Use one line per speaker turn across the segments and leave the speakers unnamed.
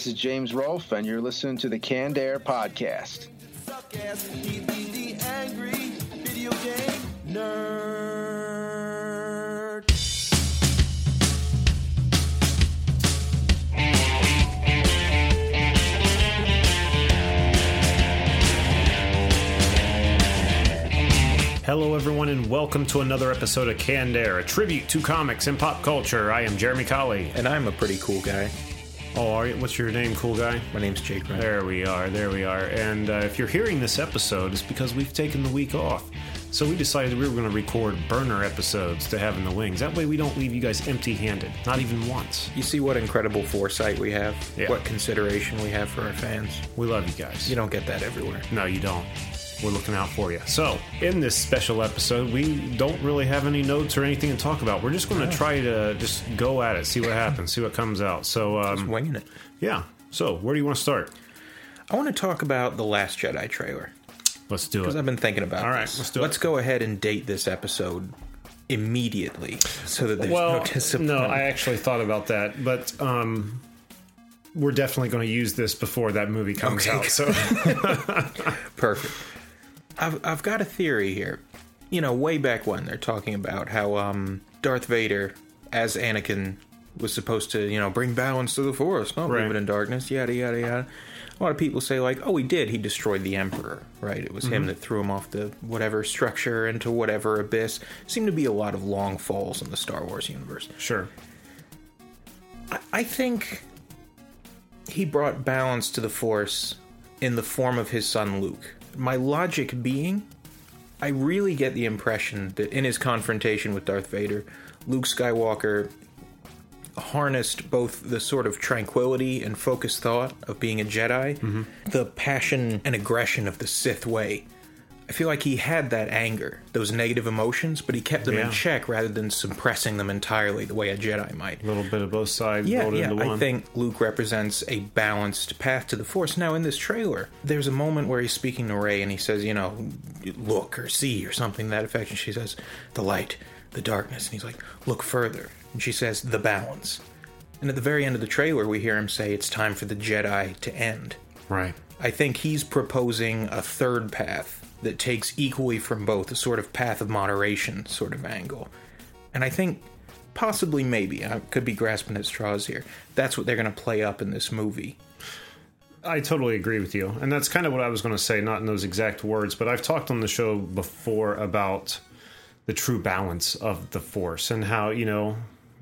this is James Rolfe, and you're listening to the Canned Air Podcast.
Suck ass, he be the angry video game nerd.
Hello, everyone, and welcome to another episode of Canned Air, a tribute to comics and pop culture. I am Jeremy Colley.
And I'm a pretty cool guy.
Oh, are you, what's your name, cool guy?
My name's Jake Ryan.
There we are, there we are. And uh, if you're hearing this episode, it's because we've taken the week off. So we decided we were going to record burner episodes to have in the wings. That way we don't leave you guys empty handed, not even once.
You see what incredible foresight we have?
Yeah.
What consideration we have for our fans?
We love you guys.
You don't get that everywhere.
No, you don't. We're looking out for you. So, in this special episode, we don't really have any notes or anything to talk about. We're just going to try to just go at it, see what happens, see what comes out. So,
Just
um,
winging it.
yeah. So, where do you want to start?
I want to talk about the Last Jedi trailer
Let's do it. because.
I've been thinking about
All right,
this.
let's do it.
Let's go ahead and date this episode immediately so that there's
well,
no discipline.
no, I actually thought about that, but um, we're definitely going to use this before that movie comes
Okay.
out. So,
Perfect. I've I've got a theory here. You know, way back when they're talking about how um, Darth Vader, as Anakin, was supposed to you know bring balance to the Force, not
Right.
leave it in darkness. Yada yada yada. A lot of people say like, oh, he did. He destroyed the Emperor, right? It was him that threw him off the whatever structure into whatever abyss. Seem to be a lot of long falls in the Star Wars universe.
sure.
I- I think he brought balance to the Force in the form of his son Luke. My logic being, I really get the impression that in his confrontation with Darth Vader, Luke Skywalker harnessed both the sort of tranquility and focused thought of being a Jedi, mm-hmm. the passion and aggression of the Sith way. I feel like he had that anger, those negative emotions, but he kept them
Yeah.
in check rather than suppressing them entirely the way a Jedi might.
A little bit of both sides
Yeah,
rolled
yeah.
into one.
I think Luke represents a balanced path to the Force. Now, in this trailer, there's a moment where he's speaking to Rey and he says, you know, look or see or something to that effect. And she says, the light, the darkness. And he's like, look further. And she says, the balance. And at the very end of the trailer, we hear him say, it's time for the Jedi to end.
right.
I think he's proposing a third path that takes equally from both a sort of path of moderation sort of angle. And I think possibly maybe I could be grasping at straws here. That's what they're going to play up in this movie.
I totally agree with you. And that's kind of what I was going to say, not in those exact words, but I've talked on the show before about the true balance of the Force and how, you know,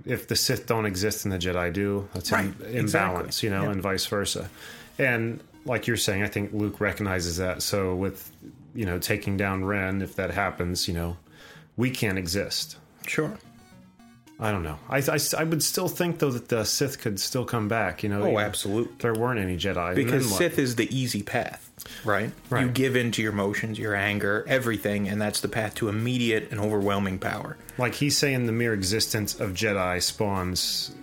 if the Sith don't exist and the Jedi do, that's
Right,
in,
exactly.
imbalance, you know,
Yeah.
and vice versa. And like you're saying, I think Luke recognizes that. So with, you know, taking down Ren, if that happens, you know, we can't exist.
Sure.
I don't know. I, I, I would still think, though, that the Sith could still come back, you know.
Oh, absolutely.
There weren't any Jedi.
Because? Sith is the easy path, right?
Right.
You give in to your emotions, your anger, everything, and that's the path to immediate and overwhelming power.
Like he's saying, the mere existence of Jedi spawns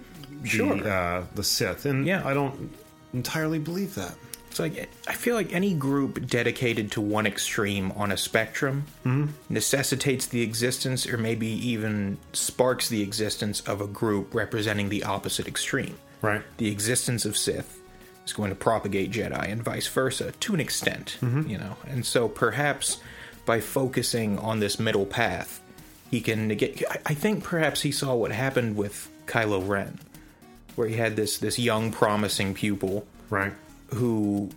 the,
Sure.
uh, the Sith, and
Yeah.
I don't entirely believe that.
It's like I feel like any group dedicated to one extreme on a spectrum mm-hmm. necessitates the existence, or maybe even sparks the existence of a group representing the opposite extreme.
Right.
The existence of Sith is going to propagate Jedi, and vice versa to an extent, mm-hmm. you know. And so perhaps by focusing on this middle path, he can. I- I think perhaps he saw what happened with Kylo Ren, where he had this this young, promising pupil
Right.
Who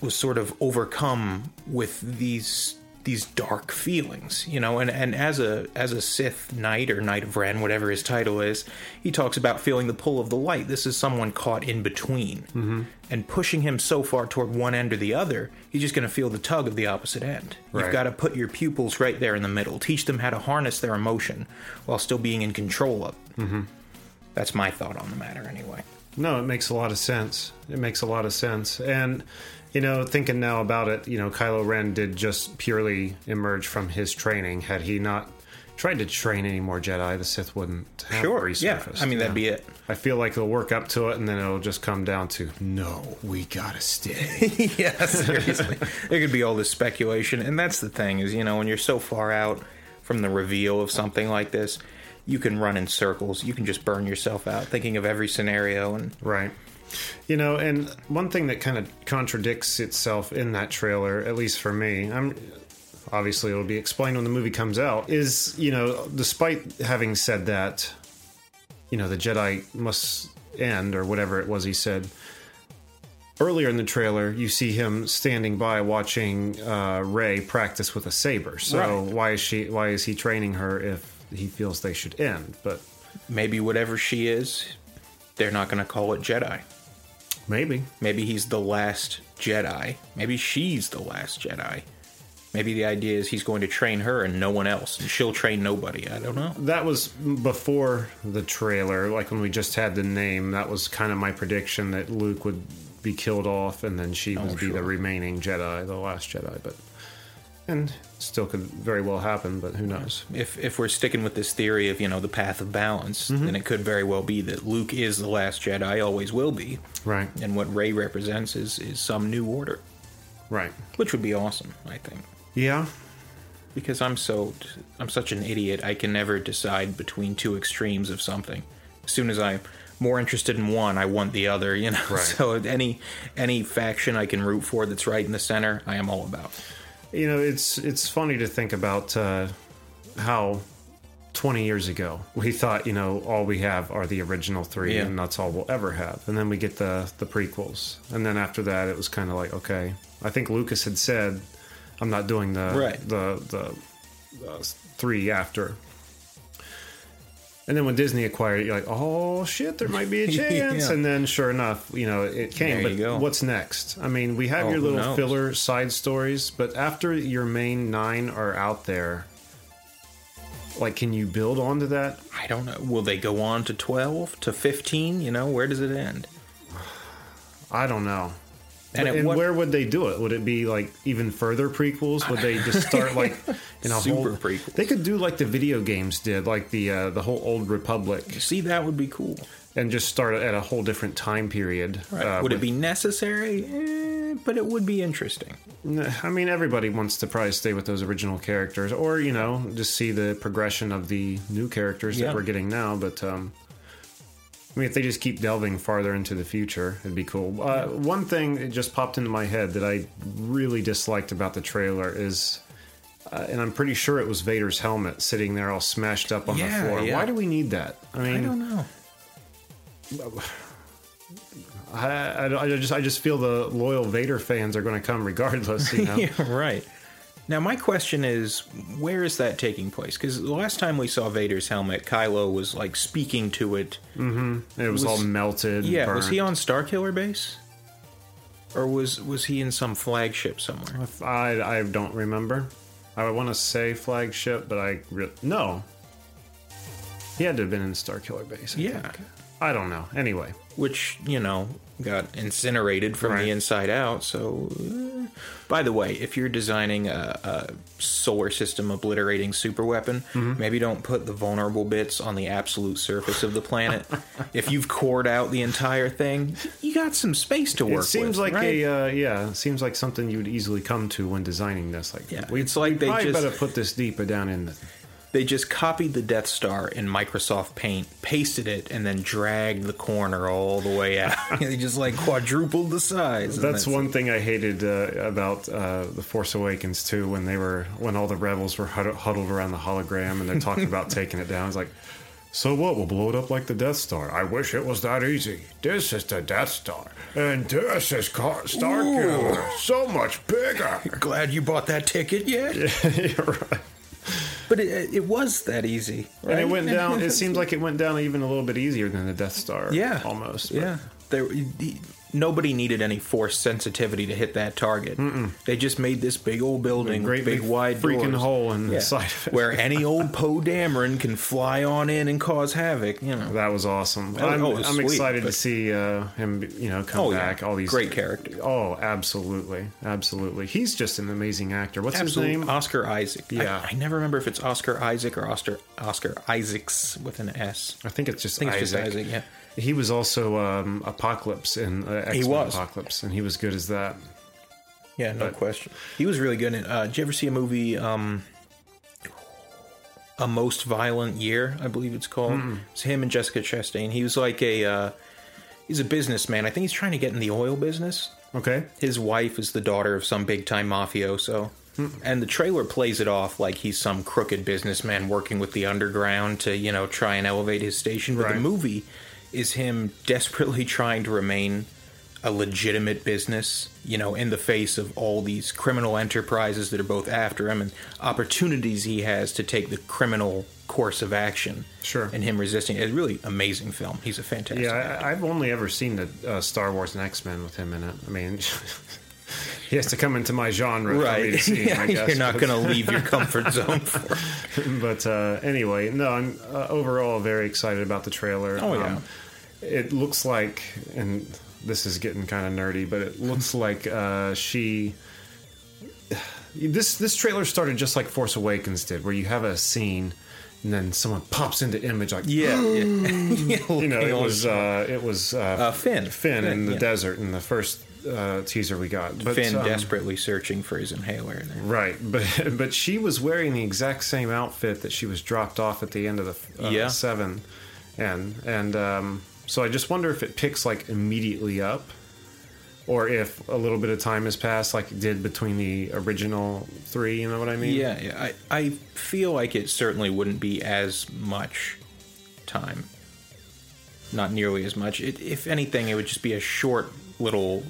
was sort of overcome with these these dark feelings, you know, and, and as a as a Sith Knight or Knight of Ren, whatever his title is, he talks about feeling the pull of the light. This is someone caught in between, mm-hmm. and pushing him so far toward one end or the other, he's just going to feel the tug of the opposite end.
Right.
You've got to put your pupils right there in the middle, teach them how to harness their emotion while still being in control of it. Mm-hmm. That's my thought on the matter, anyway.
No, it makes a lot of sense. It makes a lot of sense. And, you know, thinking now about it, you know, Kylo Ren did just purely emerge from his training. Had he not tried to train any more Jedi, the Sith wouldn't have
Sure, yeah. I mean, that'd be it.
I feel like they'll work up to it, and then it'll just come down to no, we gotta stay.
yeah, seriously. there could be all this speculation, and that's the thing is, you know, when you're so far out from the reveal of something like this, you can run in circles. You can just burn yourself out thinking of every scenario, and
right. You know, and one thing that kind of contradicts itself in that trailer, at least for me, I'm obviously it'll be explained when the movie comes out, is, you know, despite having said that, you know, the Jedi must end or whatever it was he said. Earlier in the trailer, you see him standing by watching uh, Rey practice with a saber. So
Right.
why is she? Why is he training her if he feels they should end? But
Maybe whatever she is, they're not going to call it Jedi.
maybe
Maybe he's the last Jedi. Maybe she's the last Jedi. Maybe the idea is he's going to train her and no one else, and she'll train nobody. I don't know.
that was before the trailer. Like when we just had the name, that was kind of my prediction that Luke would be killed off, and then she oh, would be the remaining Jedi, the last Jedi. But and still could very well happen, but who knows?
If if we're sticking with this theory of you know the path of balance, mm-hmm. then it could very well be that Luke is the last Jedi, always will be,
Right,
and what Rey represents is is some new order,
right,
which would be awesome. I think.
yeah.
because I'm so I'm such an idiot. I can never decide between two extremes of something. As soon as I'm more interested in one, I want the other. You know,
Right.
so any any faction I can root for that's right in the center, I am all about.
You know, it's it's funny to think about uh, how 20 years ago we thought, you know, all we have are the original three,
Yeah.
and that's all we'll ever have. And then we get the the prequels, and then after that, it was kind of like, okay, I think Lucas had said, I'm not doing the
Right.
the the uh, three after. And then when Disney acquired it, you're like, oh shit, there might be a chance.
Yeah.
And then sure enough, you know, it came.
There
but
you go.
what's next? I mean, we have
Oh,
your little filler side stories, but after your main nine are out there, like, can you build onto that?
I don't know. Will they go on to twelve to fifteen? You know, where does it end?
I don't know.
And
And,
what-
where would they do it? Would it be like even further prequels? Would they just start like in a
Super
whole
prequels.
They could do like the video games did, like the uh, the whole Old Republic,
See, that would be cool.
and just start at a whole different time period.
Right.
uh,
would it be necessary? Eh, but it would be interesting.
I mean, everybody wants to probably stay with those original characters, or you know, just see the progression of the new characters
Yeah.
that we're getting now. But um, I mean, if they just keep delving farther into the future, it'd be cool. Uh, One thing that just popped into my head that I really disliked about the trailer is, uh, and I'm pretty sure it was Vader's helmet sitting there all smashed up on
Yeah,
the floor.
yeah.
Why do we need that? I mean,
I don't know.
I, I, I just I just feel the loyal Vader fans are going to come regardless. You know?
yeah, right. Now, my question is, where is that taking place? Because the last time we saw Vader's helmet, Kylo was like speaking to it. Mm-hmm.
It was,
Was-
all melted.
Yeah, was he
burnt.
on Starkiller base, or was was he in some flagship somewhere?
I, I don't remember. I want to say flagship, but I re- no. He had to have been in Starkiller Base. I
Yeah.
think. I don't know. Anyway,
Which you know got incinerated from
Right.
the inside out. So, uh, by the way, if you're designing a, a solar system obliterating super weapon,
Mm-hmm.
maybe don't put the vulnerable bits on the absolute surface of the planet. if you've cored out the entire thing, you got some space to work
it seems
with.
like
right?
a uh, yeah. Seems like something you would easily come to when designing this. Like,
Yeah,
we,
it's like they
probably
just-
better put this deeper down in the.
They just copied the Death Star in Microsoft Paint, pasted it, and then dragged the corner all the way out. they just like quadrupled the size. and
That's one thing I hated uh, about uh, the Force Awakens too. When they were when all the rebels were huddled around the hologram and they're talking about taking it down. It's like, so what? We'll blow it up like the Death Star. I wish it was that easy. This is the Death Star, and this is Car- Starkiller. So much bigger.
Glad you bought that ticket yet?
You're right.
But it, it was that easy.
And it went down. It seems like it went down even a little bit easier than the Death Star.
Yeah,
almost. but-
Yeah, there. Nobody needed any force sensitivity to hit that target. They just made this big old building,
A great
big,
big
wide
freaking
doors.
hole in the side of it.
where any old Poe Dameron can fly on in and cause havoc. You know.
That was awesome.
was-
I'm,
oh, was
I'm
sweet,
excited to see uh, him, you know, come
Oh, yeah.
back. All these
Great characters.
Oh, absolutely, absolutely. He's just an amazing actor. What's
Absolute
his name?
Oscar Isaac. I-
Yeah.
I, never remember if it's Oscar Isaac or Oscar Oscar Isaacs with an S.
I think it's just
I think
Isaac.
it's just Isaac. Yeah.
He was also um, Apocalypse in uh, X-Men
was.
Apocalypse, and he was good as that.
Yeah, no
But-
question. He was really good in. Uh, did you ever see a movie, um, A Most Violent Year? I believe it's called. It's him and Jessica Chastain. He was like a. Uh, he's a businessman. I think he's trying to get in the oil business.
Okay.
His wife is the daughter of some big time mafioso. And the trailer plays it off like he's some crooked businessman working with the underground to, you know, try and elevate his station. But
Right.
the movie is him desperately trying to remain a legitimate business, you know, in the face of all these criminal enterprises that are both after him and opportunities he has to take the criminal course of action.
Sure.
And him resisting. It's a really amazing film. He's a fantastic actor.
Yeah, I, I've only ever seen the uh, Star Wars and X Men with him in it. I mean, he has to come into my genre
Right.
see
yeah,
I guess.
you're not going to leave your comfort zone for
but uh, anyway, no, I'm uh, overall very excited about the trailer. Um,
Oh, yeah.
It looks like, and this is getting kind of nerdy, but it looks like uh, she. This this trailer started just like Force Awakens did, where you have a scene, and then someone pops into image like
Yeah, yeah.
you know, it was uh, it was uh,
Uh, Finn.
Finn in the
Yeah.
desert in the first uh, teaser we got. But,
Finn
um,
desperately searching for his inhaler. There.
Right, but but she was wearing the exact same outfit that she was dropped off at the end of the uh,
Yeah.
seven, and and um, so I just wonder if it picks like immediately up, or if a little bit of time has passed, like it did between the original three. You know what I mean?
Yeah, yeah. I, I feel like it certainly wouldn't be as much time. Not nearly as much. It, if anything, it would just be a short little.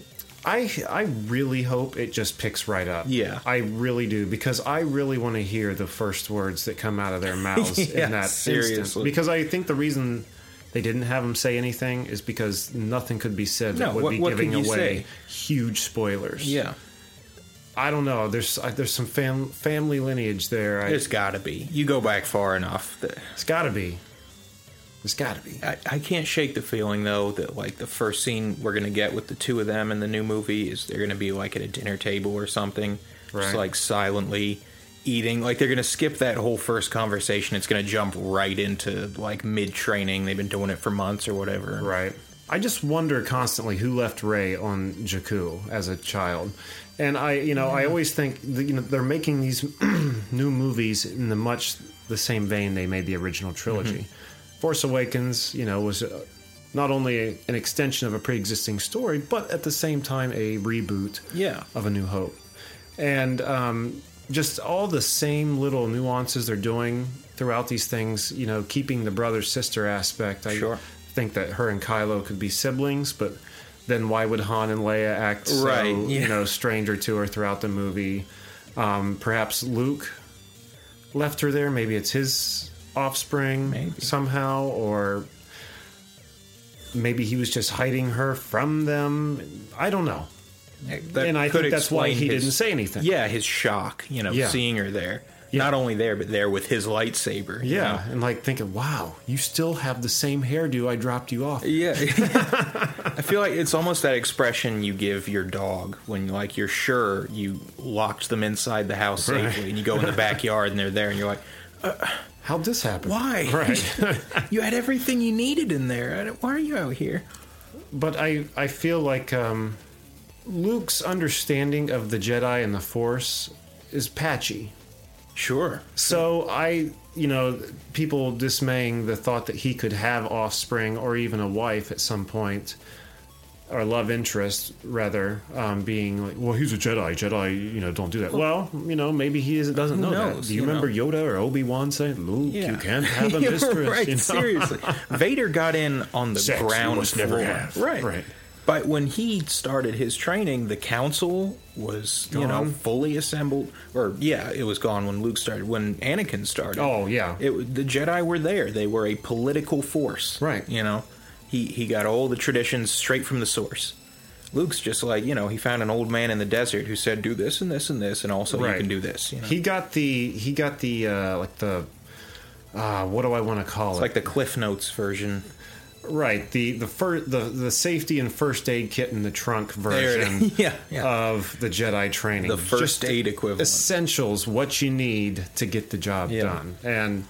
I I really hope it just picks right up.
Yeah.
I really do because I really want to hear the first words that come out of their mouths
Yeah,
in that
seriously.
instant. Because I think the reason they didn't have him say anything is because nothing could be said that
No,
would
what-
be giving away huge spoilers.
Yeah,
I don't know. There's I, there's some fam, family lineage there. I,
there's got to be. You go back far enough. That,
it's got to be. It's got to be.
I, I can't shake the feeling though that like the first scene we're gonna get with the two of them in the new movie is they're gonna be like at a dinner table or something, just
Right.
like silently eating. Like they're gonna skip that whole first conversation. It's gonna jump right into like mid training. They've been doing it for months or whatever.
Right. I just wonder constantly who left Rey on Jakku as a child. And I, you know, I always think that, you know they're making these new movies in the much the same vein they made the original trilogy. Force Awakens, you know, was uh, not only a, an extension of a pre-existing story, but at the same time a reboot
Yeah.
of A New Hope. And um, just all the same little nuances they're doing throughout these things, you know, keeping the brother sister aspect. I
Sure.
think that her and Kylo could be siblings, but then why would Han and Leia act so,
Right, yeah.
you know, stranger to her throughout the movie? Um, perhaps Luke left her there. Maybe it's his offspring
Maybe.
somehow, or maybe he was just hiding her from them. I don't know.
That
And I think that's why he
his-
didn't say anything.
Yeah, his shock, you know,
Yeah.
seeing her there.
Yeah.
Not only there, but there with his lightsaber. you
Yeah,
know?
and like thinking, wow, you still have the same hairdo I dropped you off.
Yeah. I feel like it's almost that expression you give your dog when like you're sure you locked them inside the house
Right.
safely and you go in the backyard and they're there and you're like,
How'd this happen?
"Why?
Right.
you had everything you needed in there. Why are you out here?"
but I, I feel like um, Luke's understanding of the Jedi and the Force is patchy.
Sure.
So I, you know, people dismaying the thought that he could have offspring or even a wife at some point, or love interest rather, um, being like, well, he's a Jedi. Jedi, you know, don't do that. Well, you know, maybe he is, doesn't know that. Do you,
you
remember
know?
Yoda or Obi Wan saying, "Luke, you can't have a mistress"?
right,
you know?
seriously. Vader got in on the
Sex you
ground
must never
floor.
have.
Right.
Right.
But when he started his training, the council was, you know, fully assembled. Or yeah, it was gone when Luke started. When Anakin started,
Oh yeah,
it the Jedi were there. They were a political force.
Right.
You know, he he got all the traditions straight from the source. Luke's just like you know he found an old man in the desert who said do this and this and this and also you can do this. You know,
he got the he got the uh, like the uh, what do I want to call
it's
it?
like the Cliff Notes version.
Right, the the fir- the the safety and first aid kit in the trunk version.
Yeah, yeah.
of the Jedi training.
The first
Just
aid equivalent.
essentials, what you need to get the job
Yeah.
done, and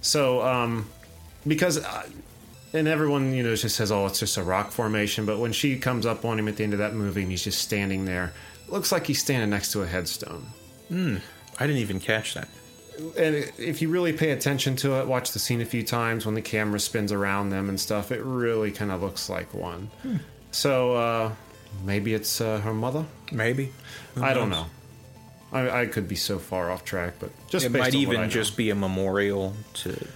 so um, because. Uh, and everyone, you know, just says, "Oh, it's just a rock formation." But when she comes up on him at the end of that movie, and he's just standing there, looks like he's standing next to a headstone.
I didn't even catch that.
And if you really pay attention to it, watch the scene a few times when the camera spins around them and stuff, it really kind of looks like one. So uh, maybe it's uh, her mother.
Maybe. Who
I don't know. I, I could be so far off track, but just
It might
on what I
even just be a memorial to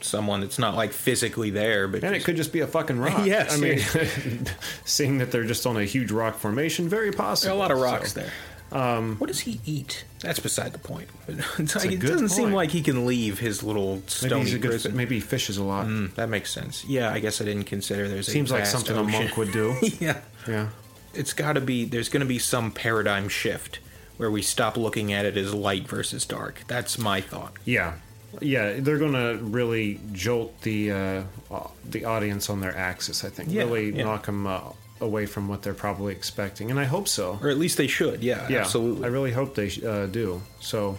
someone that's not like physically there, but
And it could just be a fucking rock.
Yeah,
I mean, seeing that they're just on a huge rock formation, very
there
possible.
are a lot of rocks
So,
there. Um, what does he eat? That's beside the point. It doesn't seem like he can leave his little
Maybe
stony
good. Maybe he fishes a lot.
Mm, that makes sense. Yeah, I guess I didn't consider there's a
Seems like something a monk would do.
yeah,
yeah.
it's got to be. There's going to be some paradigm shift where we stop looking at it as light versus dark. That's my thought.
Yeah, yeah, they're gonna really jolt the uh, uh, the audience on their axis. I think
Yeah,
really
yeah.
knock them uh, away from what they're probably expecting, and I hope so.
Or at least they should. Yeah,
Yeah,
absolutely.
I really hope they uh, do. So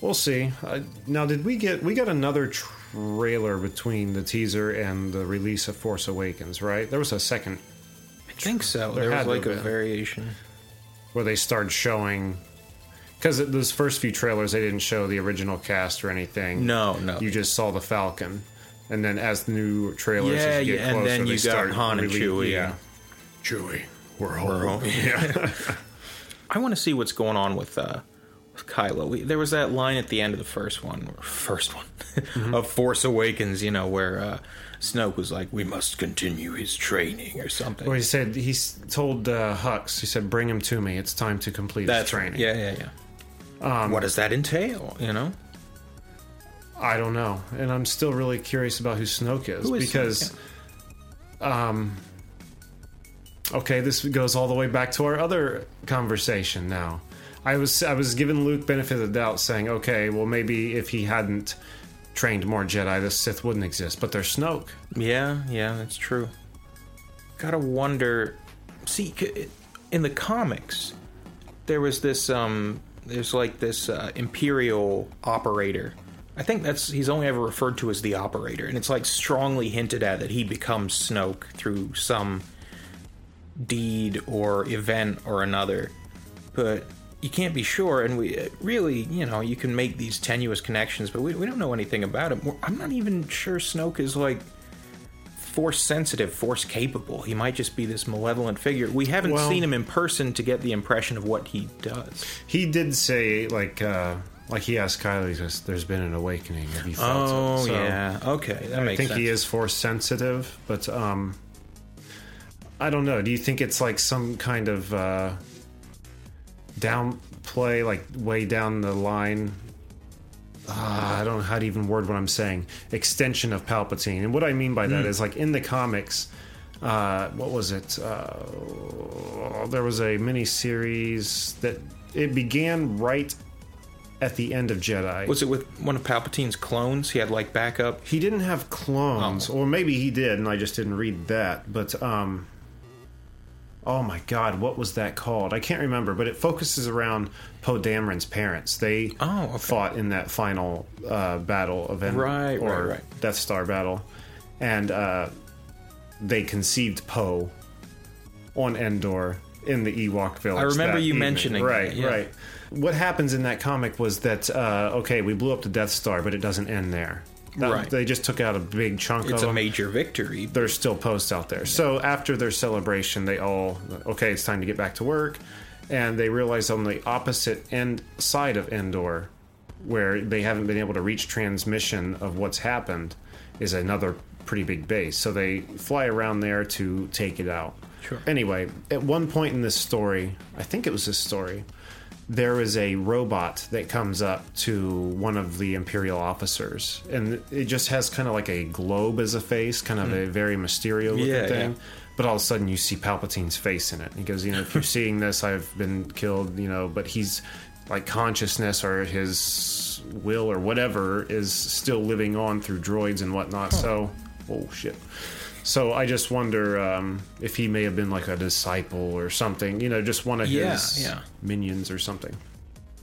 we'll see. Uh, now, did we get we got another trailer between the teaser and the release of Force Awakens? Right, there was a second
I think so.
There
There, was like a variation.
where they started showing. Because those first few trailers, they didn't show the original cast or anything.
No, no.
You just saw the Falcon, and then as the new trailers,
Yeah,
as you get
yeah, and
closer,
then
they
you got
start
Han and Chewie,
Yeah.
Yeah.
Chewie, we're home.
Yeah. I want to see what's going on with uh, with Kylo. We, there was that line at the end of the first one, first one
Mm-hmm.
of Force Awakens, you know, where uh, Snoke was like, "We must continue his training" or something.
Well, he said he told uh, Hux. He said, "Bring him to me. It's time to complete
That's
his training."
Yeah, yeah, yeah.
Um,
what does that entail? You know,
I don't know, and I'm still really curious about who Snoke is,
Who is
because,
Snoke?
um, okay, this goes all the way back to our other conversation. Now, I was I was giving Luke benefit of the doubt, saying, okay, well maybe if he hadn't trained more Jedi, the Sith wouldn't exist. But there's Snoke.
Yeah, yeah, that's true. Gotta wonder. See, in the comics, there was this. um There's like this uh, Imperial operator. I think that's he's only ever referred to as the operator, and it's like strongly hinted at that he becomes Snoke through some deed or event or another. But you can't be sure, and we really, you know, you can make these tenuous connections, but we, we don't know anything about him. I'm not even sure Snoke is like force sensitive, force capable. He might just be this malevolent figure. We haven't
Well-
seen him in person to get the impression of what he does.
He did say like uh, like he asked Kylo, he "There's been an awakening. Have you felt
Oh
it?" So,
yeah, okay, that
I
makes
think
sense.
he is force sensitive, but um, I don't know. Do you think it's like some kind of uh, downplay, like way down the line? Uh, I don't know how to even word what I'm saying. Extension of Palpatine, and what I mean by that is like in the comics. Uh, what was it? Uh, there was a mini series that it began right at the end of Jedi.
Was it with one of Palpatine's clones? He had like backup.
He didn't have clones,
Oh.
or maybe he did, and I just didn't read that. But um, oh my god, what was that called? I can't remember. But it focuses around Poe Dameron's parents. They
Oh, okay.
fought in that final uh, battle event,
Right,
or
right, right.
Death Star battle, and uh, they conceived Poe on Endor in the Ewok village.
I remember you
evening.
mentioning
right,
that, yeah.
right. What happens in that comic was that uh, okay, we blew up the Death Star, but it doesn't end there. That-
Right.
They just took out a big chunk
It's
of
a
them.
major victory.
There's still posts out there. So after their celebration, they all okay, it's time to get back to work, and they realize on the opposite end side of Endor, where they haven't been able to reach transmission of what's happened, is another pretty big base. So they fly around there to take it out.
Sure.
Anyway, at one point in this story, I think it was this story, there is a robot that comes up to one of the imperial officers. And it just has kind of like a globe as a face kind of a very mysterio looking
Hmm. Yeah,
thing.
yeah.
but all of a sudden you see palpatine's face in it. He goes you know if you're seeing this i've been killed you know but he's like consciousness or his will or whatever is still living on through droids and whatnot. So oh shit so I just wonder um, if he may have been like a disciple or something, you know, just one of
Yeah,
his
yeah.
minions or something.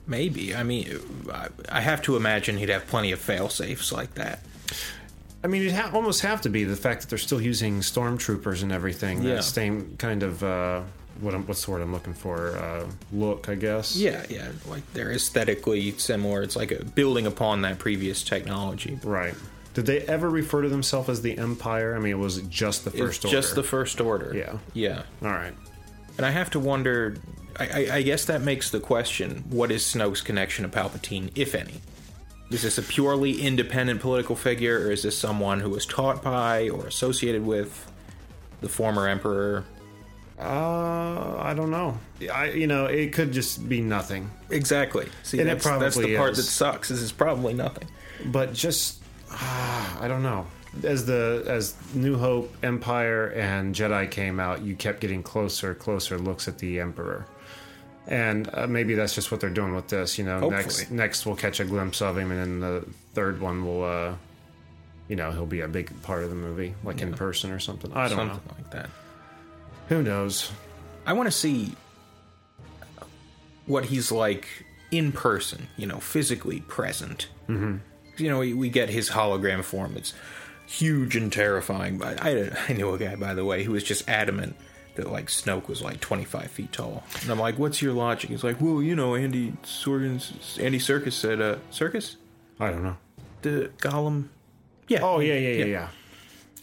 Maybe. I mean, I- have to imagine he'd have plenty of fail safes like that.
I mean, it ha- almost have to be the fact that they're still using stormtroopers and everything.
Yeah.
That same kind of uh, what I'm, what's the word I'm looking for? Uh, look, I guess.
Yeah, yeah. Like they're aesthetically similar. It's like a building upon that previous technology.
Right. Did they ever refer to themselves as the Empire? I mean, it was just the
It's
first order.
just the first order.
Yeah.
Yeah.
All right.
And I have to wonder. I, I, I guess that makes the question: What is Snoke's connection to Palpatine, if any? Is this a purely independent political figure, or is this someone who was taught by or associated with the former emperor?
Uh, I don't know. I you know it could just be nothing,
Exactly. See,
And it
that's, that's the part
is.
that sucks. Is it's probably nothing.
but just I don't know. As the as New Hope, Empire, and Jedi came out, you kept getting closer, closer looks at the Emperor, and uh, maybe that's just what they're doing with this. You know, next
Hopefully.
next we'll catch a glimpse of him, and then the third one will, uh, you know, he'll be a big part of the movie, like in person or something. I don't know.
Something
know.
like that.
Who knows?
I want to see what he's like in person, you know, physically present. Mm-hmm. You know, we, we get his hologram form. It's huge and terrifying. But I, I knew a guy, by the way, who was just adamant that like Snoke was like 25 feet tall. And I'm like, what's your logic? He's like, well, you know, Andy Sorkin's, Andy Serkis said, uh, Serkis?
I don't know.
The Gollum? Yeah.
Oh yeah, yeah, yeah, yeah.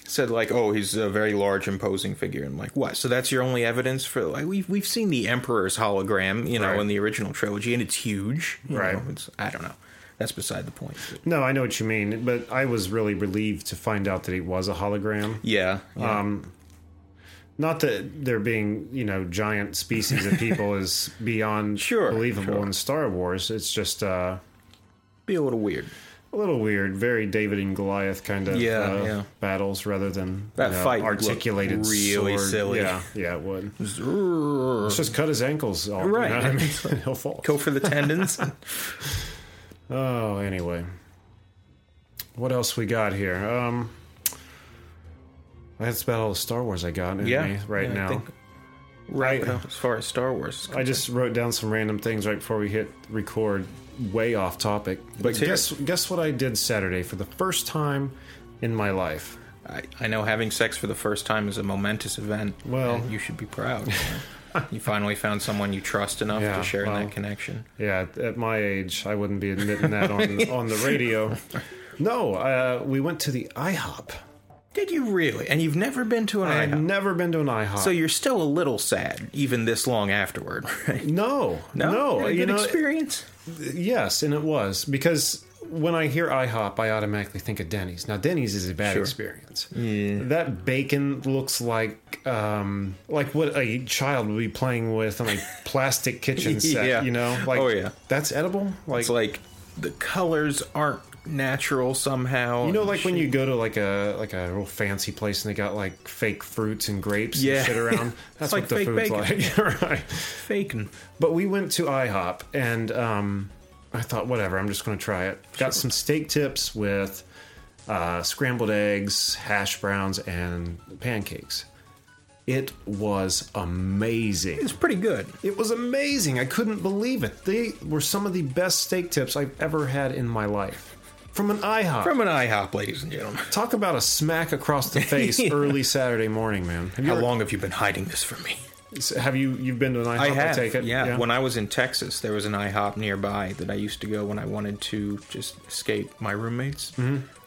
said like, "Oh, he's a very large, imposing figure." And I'm like, "What? So that's your only evidence for like we've we've seen the Emperor's hologram, you know,
Right.
in the original trilogy, and it's huge. you
Right.
know, it's, I don't know. That's beside the point.
No, I know what you mean, but I was really relieved to find out that he was a hologram.
yeah, yeah.
Um, not that there being you know giant species of people is beyond
Sure,
believable
sure.
in Star Wars. It's just uh,
be a little weird.
a little weird, very David and Goliath kind of
Yeah,
uh,
yeah.
battles rather than
That
you know,
fight
articulated
really
sword.
silly.
Yeah, yeah, it would. Let's just cut his ankles off.
Right.
You know I mean? He'll fall.
Go for the tendons.
Oh, anyway. What else we got here? Um, that's about all the Star Wars I got in
yeah,
me right
yeah,
now.
Right as far as Star Wars,
I just wrote down some random things right before we hit record, way off topic. But
Let's
guess guess what I did Saturday for the first time in my life.
I, I know having sex for the first time is a momentous event.
Well-
and you should be proud. you finally found someone you trust enough
Yeah,
to share in that connection.
Yeah, at- my age, I wouldn't be admitting that on on the radio. No, uh, we went to the IHOP.
Did you really? And you've never been to an
I had
IHOP?
never been to an IHOP.
So you're still a little sad, even this long afterward, right?
no, no,
a
you
good
know,
experience.
Yes, and it was because when I hear IHOP, I automatically think of Denny's. Now, Denny's is a bad
Sure.
experience. That bacon looks like um, like what a child would be playing with on a plastic kitchen set.
Yeah.
You know, like
Oh, yeah.
that's edible. Like,
It's like the colors aren't natural somehow.
you know, like when you go to like a like a real fancy place and they got like fake fruits and grapes
Yeah.
and shit around. That's
like
what the
fake
food's
bacon.
like, right?
faking.
But we went to IHOP and um, I thought, whatever, I'm just going to try it. Got some steak tips with uh, scrambled eggs, hash browns, and pancakes. It was amazing.
It's pretty good.
It was amazing. I couldn't believe it. They were some of the best steak tips I've ever had in my life. From an IHOP.
From an IHOP, ladies and gentlemen.
Talk about a smack across the face early Saturday morning, man. Have
How
ever-
long have you been hiding this from me?
Have you you've been to an IHOP?
I have.
take it.
Yeah. When I was in Texas, there was an IHOP nearby that I used to go when I wanted to just escape my roommates. Mm-hmm.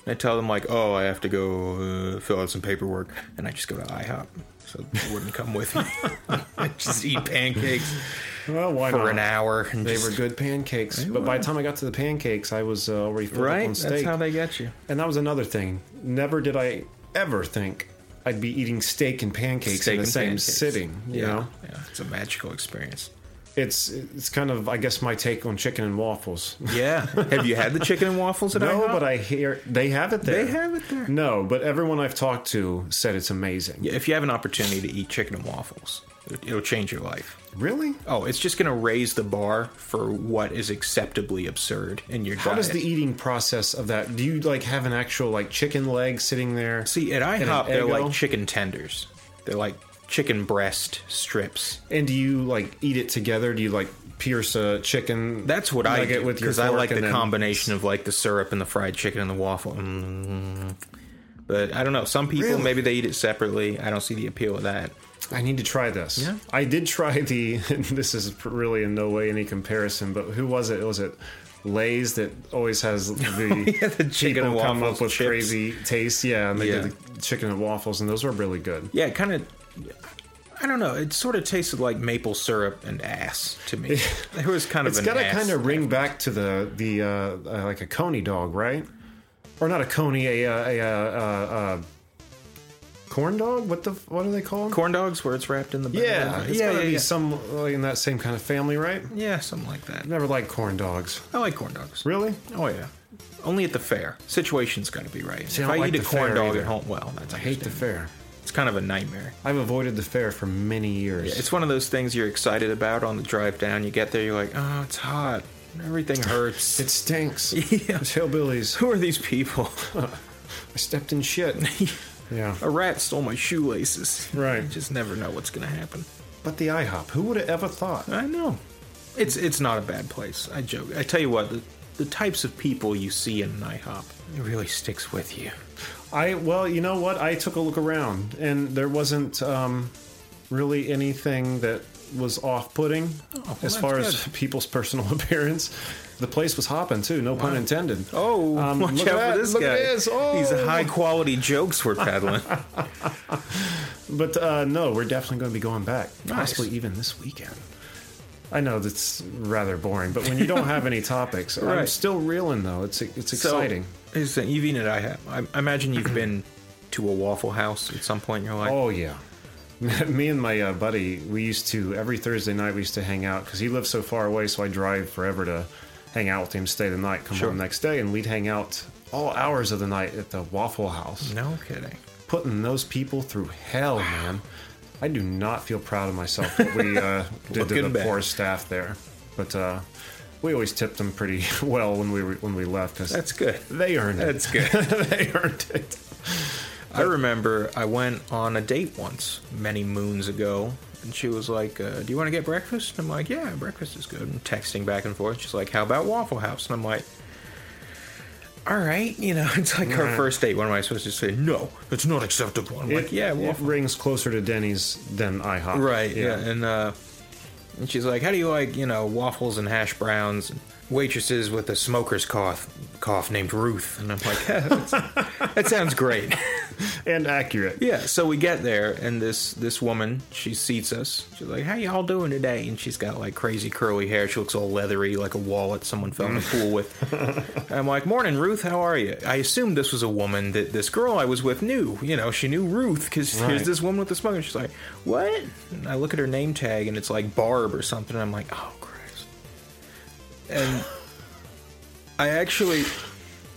And I tell them like, "Oh, I have to go uh, fill out some paperwork," and I just go to IHOP, so they wouldn't come with me. I just eat pancakes
well, why
for
not?
an hour. And
They
just-
were good pancakes, but by the time I got to the pancakes, I was uh, already up
right.
on
That's how they get you.
and that was another thing. Never did I ever think I'd be eating steak and pancakes
Steak
in the same
pancakes.
sitting. You
yeah,
know,
yeah, it's a magical experience.
it's it's kind of I guess my take on chicken and waffles.
Yeah. have you had the chicken and waffles at
no,
IHOP?
but I hear they have it there.
They have it there.
No, but everyone I've talked to said it's amazing.
Yeah, if you have an opportunity to eat chicken and waffles, it'll change your life.
Really?
Oh, it's just going to raise the bar for what is acceptably absurd in your
How
diet.
does the eating process of that? Do you like have an actual like chicken leg sitting there?
See, at
an
IHOP, they're
Eggo?
like chicken tenders. They're like chicken breast strips.
And do you like eat it together? Do you like pierce a chicken?
That's what I
nugget
do
with your
because I
fork
like
and
the
then-
combination of like the syrup and the fried chicken and the waffle. Mm. But I don't know. Some people
Really?
maybe they eat it separately. I don't see the appeal of that.
I need to try this.
Yeah.
I did try the. This is really in no way any comparison, but who was it? Was it Lay's that always has the,
yeah, the chicken and
come
waffles
up with
chips.
crazy taste? Yeah, and they
Yeah.
did the chicken and waffles, and those were really good.
Yeah, kind of. I don't know. It sort of tasted like maple syrup and ass to me. It was kind of
It's got to kind of ring back to the the uh, uh, like a coney dog, right? Or not a coney, a a, a, uh, uh, uh, corn dog. What the what do they call them?
corn dogs where it's wrapped in the bag.
Yeah, it's
yeah,
gotta
yeah,
be
yeah.
some uh, in that same kind of family, right?
yeah, something like that.
Never liked corn dogs.
I like corn dogs.
Really?
Oh yeah, only at the fair. Situation's got to be right.
See, I
if
don't
I
like
eat a corn dog
either.
at home, well, that's
I hate the fair.
It's kind of a nightmare.
I've avoided the fair for many years.
It's one of those things you're excited about on the drive down. You get there, you're like, oh, it's hot. Everything hurts.
it stinks.
Yeah.
It's hillbillies.
Who are these people?
I stepped in shit. Yeah.
a rat stole my shoelaces.
Right.
You just never know what's going to happen.
But the IHOP, who would have ever thought?
I know. It's it's not a bad place. I joke. I tell you what, the, the types of people you see in an IHOP, it really sticks with you.
I well, you know what? I took a look around, and there wasn't um, really anything that was off-putting
well,
as
that's
far as people's personal appearance. The place was hopping too, no pun intended.
Oh,
Um,
watch
look
out
at
for this
look
guy.
at this. Oh.
These high quality jokes we're peddling.
But uh, no, we're definitely going to be going back,
Nice.
possibly even this weekend. I know that's rather boring, but when you don't have any topics, I'm still reeling though. It's it's exciting.
So, here's the thing, you've eaten at IHOP. I, I imagine you've been to a Waffle House at some point in your life.
Oh yeah. Me and my uh, buddy, we used to every Thursday night we used to hang out because he lives so far away, so I drive forever to hang out with him, stay the night, come
Sure.
home the next day, and we'd hang out all hours of the night at the Waffle House,
No kidding.
putting those people through hell, man. I do not feel proud of myself what we uh, did to the
back.
poor staff there, but uh, we always tipped them pretty well when we were, when we left because
That's good.
they earned it.
That's good.
they earned it.
I remember I went on a date once many moons ago, and she was like, uh, "Do you want to get breakfast?" And I'm like, "Yeah, breakfast is good." And texting back and forth. She's like, "How about Waffle House?" And I'm like, "All right, you know, it's like our
Right.
first date. What am I supposed to say? No, it's not acceptable." I'm like, "Yeah,
it
Waffle."
rings closer to Denny's than IHOP.
Right. Yeah. And uh, and she's like, "How do you like, you know, waffles and hash browns?" And waitresses with a smoker's cough, cough named Ruth. And I'm like, "That's- "That sounds great."
and accurate.
Yeah, so we get there, and this this woman she seats us. She's like, "How y'all doing today?" And she's got like crazy curly hair. She looks all leathery, like a wallet someone fell in the mm. pool with. I'm like, "Morning, Ruth. How are you?" I assumed this was a woman that this girl I was with knew. You know, she knew Ruth because
Right.
here's this woman with the smoker. She's like, "What?" And I look at her name tag, and it's like Barb or something. And I'm like, "Oh Christ!" And I actually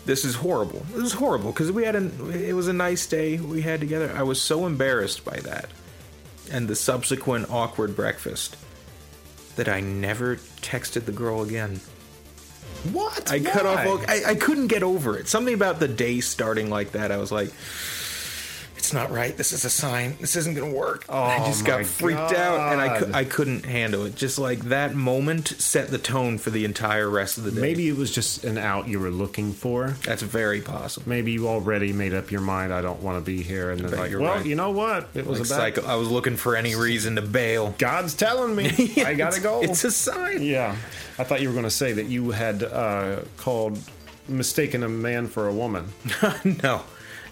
this is horrible. This is horrible because we had a it was a nice day we had together. I was so embarrassed by that and the subsequent awkward breakfast that I never texted the girl again.
What?
I cut off. I, I couldn't get over it. Something about the day starting like that. I was like, "It's not right. This is a sign. This isn't going to work." Oh, I
Oh
just got freaked out, and I, cou-
God.
I couldn't handle it. Just like that moment set the tone for the entire rest of the day.
Maybe it was just an out you were looking for.
that's very possible.
Maybe you already made up your mind. I don't want to be here, and then
bet
like,
you're
well,
right.
you know what? It was
Like
a bad.
psycho. I was looking for any reason to bail.
God's telling me I gotta go.
It's a sign.
yeah, I thought you were going to say that you had uh, called mistaken a man for a woman.
no,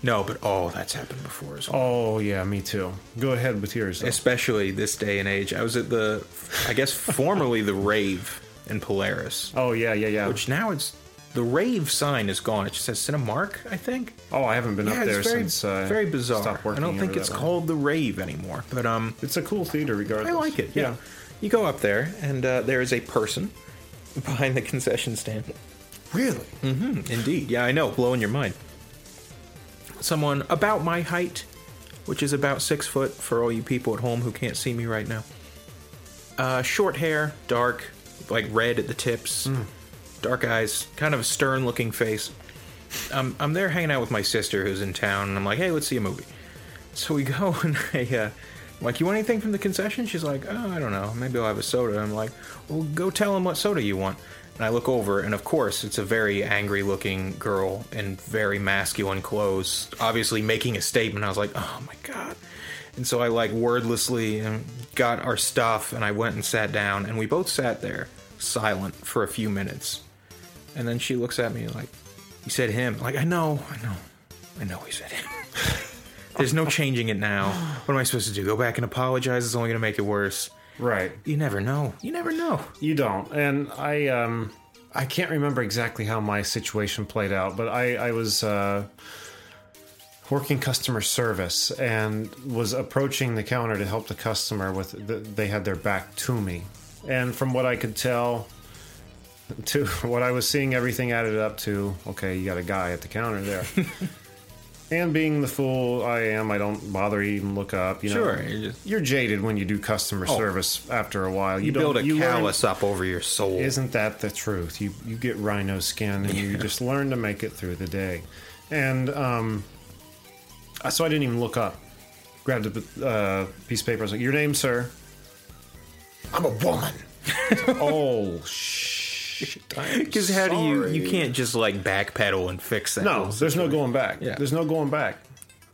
no, but oh, that's happened before as well.
Oh yeah, me too. Go ahead with yours. though.
Especially this day and age. I was at the, I guess formerly the Rave in Polaris,
Oh yeah, yeah, yeah.
which now it's the Rave sign is gone. It just says Cinemark, I think.
oh, I haven't been
Yeah,
up there
very,
since uh,
very bizarre.
Stopped
I don't think it's called the Rave anymore, but um,
It's a cool theater, regardless.
I like it. Yeah. You go up there, and uh, there is a person behind the concession stand.
Really? Mm-hmm.
Indeed. Yeah, I know. Blowing your mind. Someone about my height, which is about six foot for all you people at home who can't see me right now. Uh, short hair, dark, like red at the tips, dark eyes, kind of a stern looking face. Um, I'm there hanging out with my sister who's in town, and I'm like, hey, let's see a movie. So we go, and I, uh, I'm like, you want anything from the concession? She's like, oh, I don't know. Maybe I'll have a soda. I'm like, well, go tell him what soda you want. And I look over, and of course, it's a very angry looking girl in very masculine clothes, obviously making a statement. I was like, oh my god. And so I like wordlessly um, got our stuff, and I went and sat down, and we both sat there silent for a few minutes. And then she looks at me like, "You said him." Like, I know, I know, I know. He said him. There's no changing it now. What am I supposed to do? Go back and apologize? It's only going to make it worse.
Right.
You never know. You never know.
You don't. And I um I can't remember exactly how my situation played out, but I I was uh working customer service and was approaching the counter to help the customer with the, they had their back to me. And from what I could tell to what I was seeing everything added up to, okay, you got a guy at the counter there. And being the fool I am, I don't bother even look up. You know,
Sure, you just-
you're jaded when you do customer service after a while. You,
You, build a
you learn-
callus up over your soul.
isn't that the truth? You you get rhino skin and you just learn to make it through the day. And um, I- so I didn't even look up. Grabbed a uh, piece of paper. I was like, "Your name, sir?" I'm a woman. oh shit!
Because how do you you can't just like backpedal and fix that?
No, there's no going back.
Yeah.
There's no going back.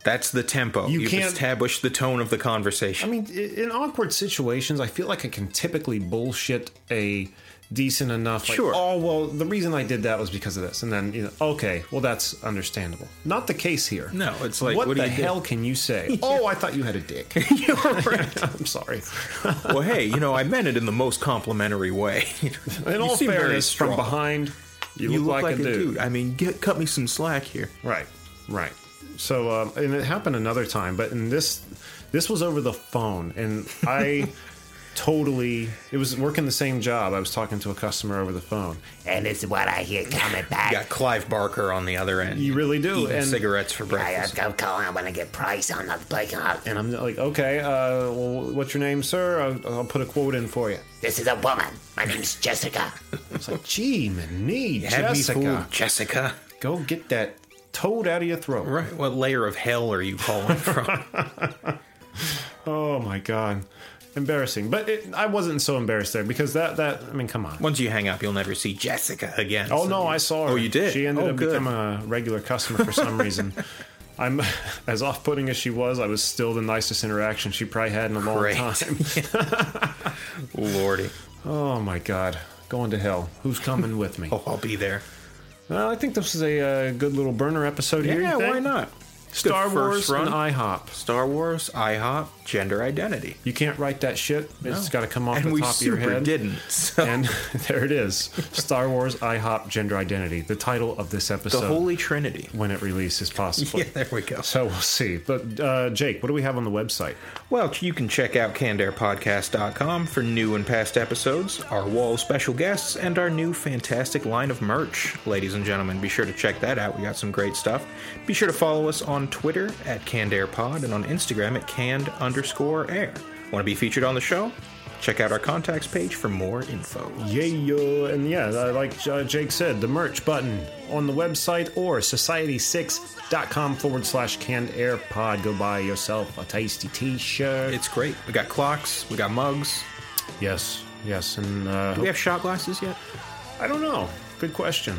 That's the tempo.
You
You've
can't-
established the tone of the conversation.
I mean, in awkward situations, I feel like I can typically bullshit a decent enough. Like,
Sure.
Oh well, the reason I did that was because of this, and then you know, okay, well that's understandable. Not the case here.
No, it's like,
what,
what do
the
you do?
hell can you say? Oh, I thought you had a dick.
You're right.
I'm sorry.
well, hey, you know, I meant it in the most complimentary way.
In all
seem
fairness, from behind, you,
you
look, like, a dude.
I mean, get, cut me some slack here.
Right, right. So, um, and it happened another time, but in this, this was over the phone, and I totally. It was working the same job. I was talking to a customer over the phone.
And this is what I hear coming back.
You got Clive Barker on the other end.
You really do,
Eating
and
cigarettes for breakfast.
I
breakfast.
go call. I want to get price on the play card.
and I'm like, okay, uh, well, what's your name, sir? I'll, I'll put a quote in for you.
This is a woman. My name's Jessica.
It's like, gee, knee,
Had me
Jessica,
fooled, Jessica.
go get that toad out of your throat.
Right. What layer of hell are you calling from?
Oh my god, embarrassing. But it, I wasn't so embarrassed there because that that I mean, come on.
Once you hang up, you'll never see Jessica again.
Oh
so-
no, I saw her.
Oh, you did?
She ended
Oh,
up
good.
becoming a regular customer for some reason. I'm as off-putting as she was. I was still the nicest interaction she probably had in a long
Great.
time.
Lordy.
oh my god, going to hell. Who's coming with me?
Oh, I'll be there.
Well, I think this is a uh, good little burner episode here.
Yeah, why not?
Star Wars
run.
and IHOP.
Star Wars, IHOP, gender identity.
You can't write that shit. It's got to come off
and
the top of your
super
head.
didn't. So
And there it is. Star Wars IHOP Gender Identity, the title of this episode.
the Holy Trinity.
when it releases possibly.
Yeah, there we go.
So we'll see. But uh, Jake, what do we have on the website?
Well, you can check out cannedairpodcast.com for new and past episodes, our wall of special guests, and our new fantastic line of merch. Ladies and gentlemen, be sure to check that out. We got some great stuff. Be sure to follow us on Twitter at CannedAirPod and on Instagram at canned underscore air. Want to be featured on the show? Check out our contacts page for more info.
Yeah, yo. and yeah, uh, like uh, Jake said, the merch button on the website or society6.com forward slash canned air pod. Go buy yourself a tasty t shirt.
It's great. We got clocks, we got mugs.
Yes, yes. And uh,
Do we have shot glasses yet?
I don't know. Good question.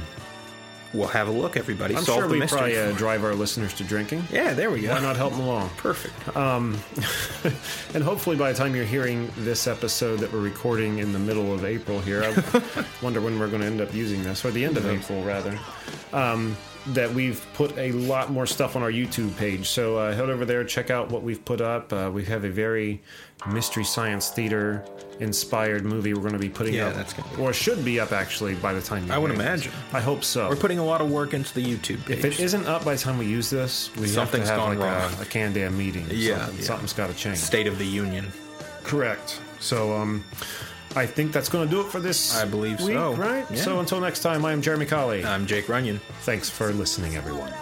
We'll have a look, everybody.
I'm
Solve
sure
the
we
mystery.
probably uh, drive our listeners to drinking.
yeah, there we go.
Why not help them along?
Perfect.
And hopefully, by the time you're hearing this episode that we're recording in the middle of April here, I wonder when we're going to end up using this, or the end of April, rather. Um, that we've put a lot more stuff on our YouTube page. So uh, head over there, check out what we've put up. Uh, we have a very mystery science theater inspired movie we're going to be putting
Yeah,
up,
that's gonna be-
or should be up actually by the time. You
I would
this.
imagine.
I hope so.
We're putting a lot of work into the YouTube page.
If it isn't up by the time we use this, we
Something's
have to have
gone
like
wrong.
a, a can-damn meeting.
Yeah,
Something,
yeah.
something's got to change.
State of the Union.
Correct. So, um, I think that's going to do it for this.
I believe
week,
so.
Right.
Yeah.
So until next time, I am Jeremy Colley.
I'm Jake Runyon.
Thanks for listening, everyone.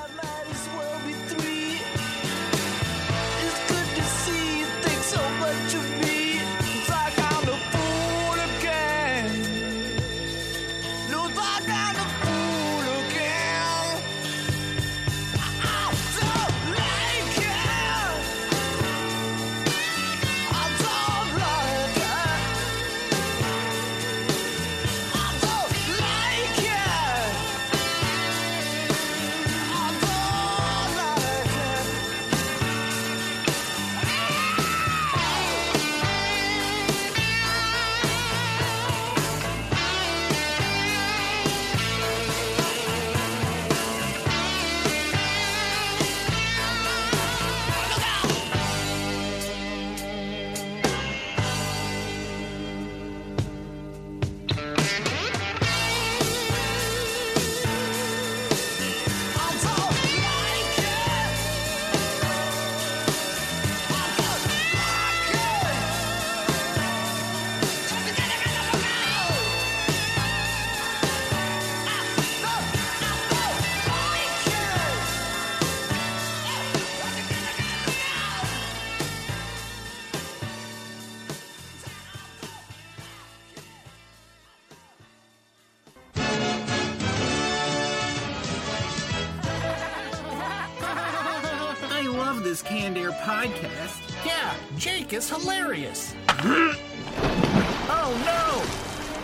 Is hilarious. oh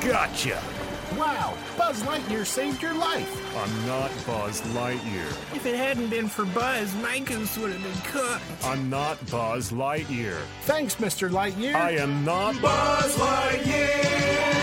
no! Gotcha. Wow, Buzz Lightyear saved your life.
I'm not Buzz Lightyear.
If it hadn't been for Buzz, my goose would have been cooked.
I'm not Buzz Lightyear.
Thanks, Mr. Lightyear.
I am not Buzz
You're,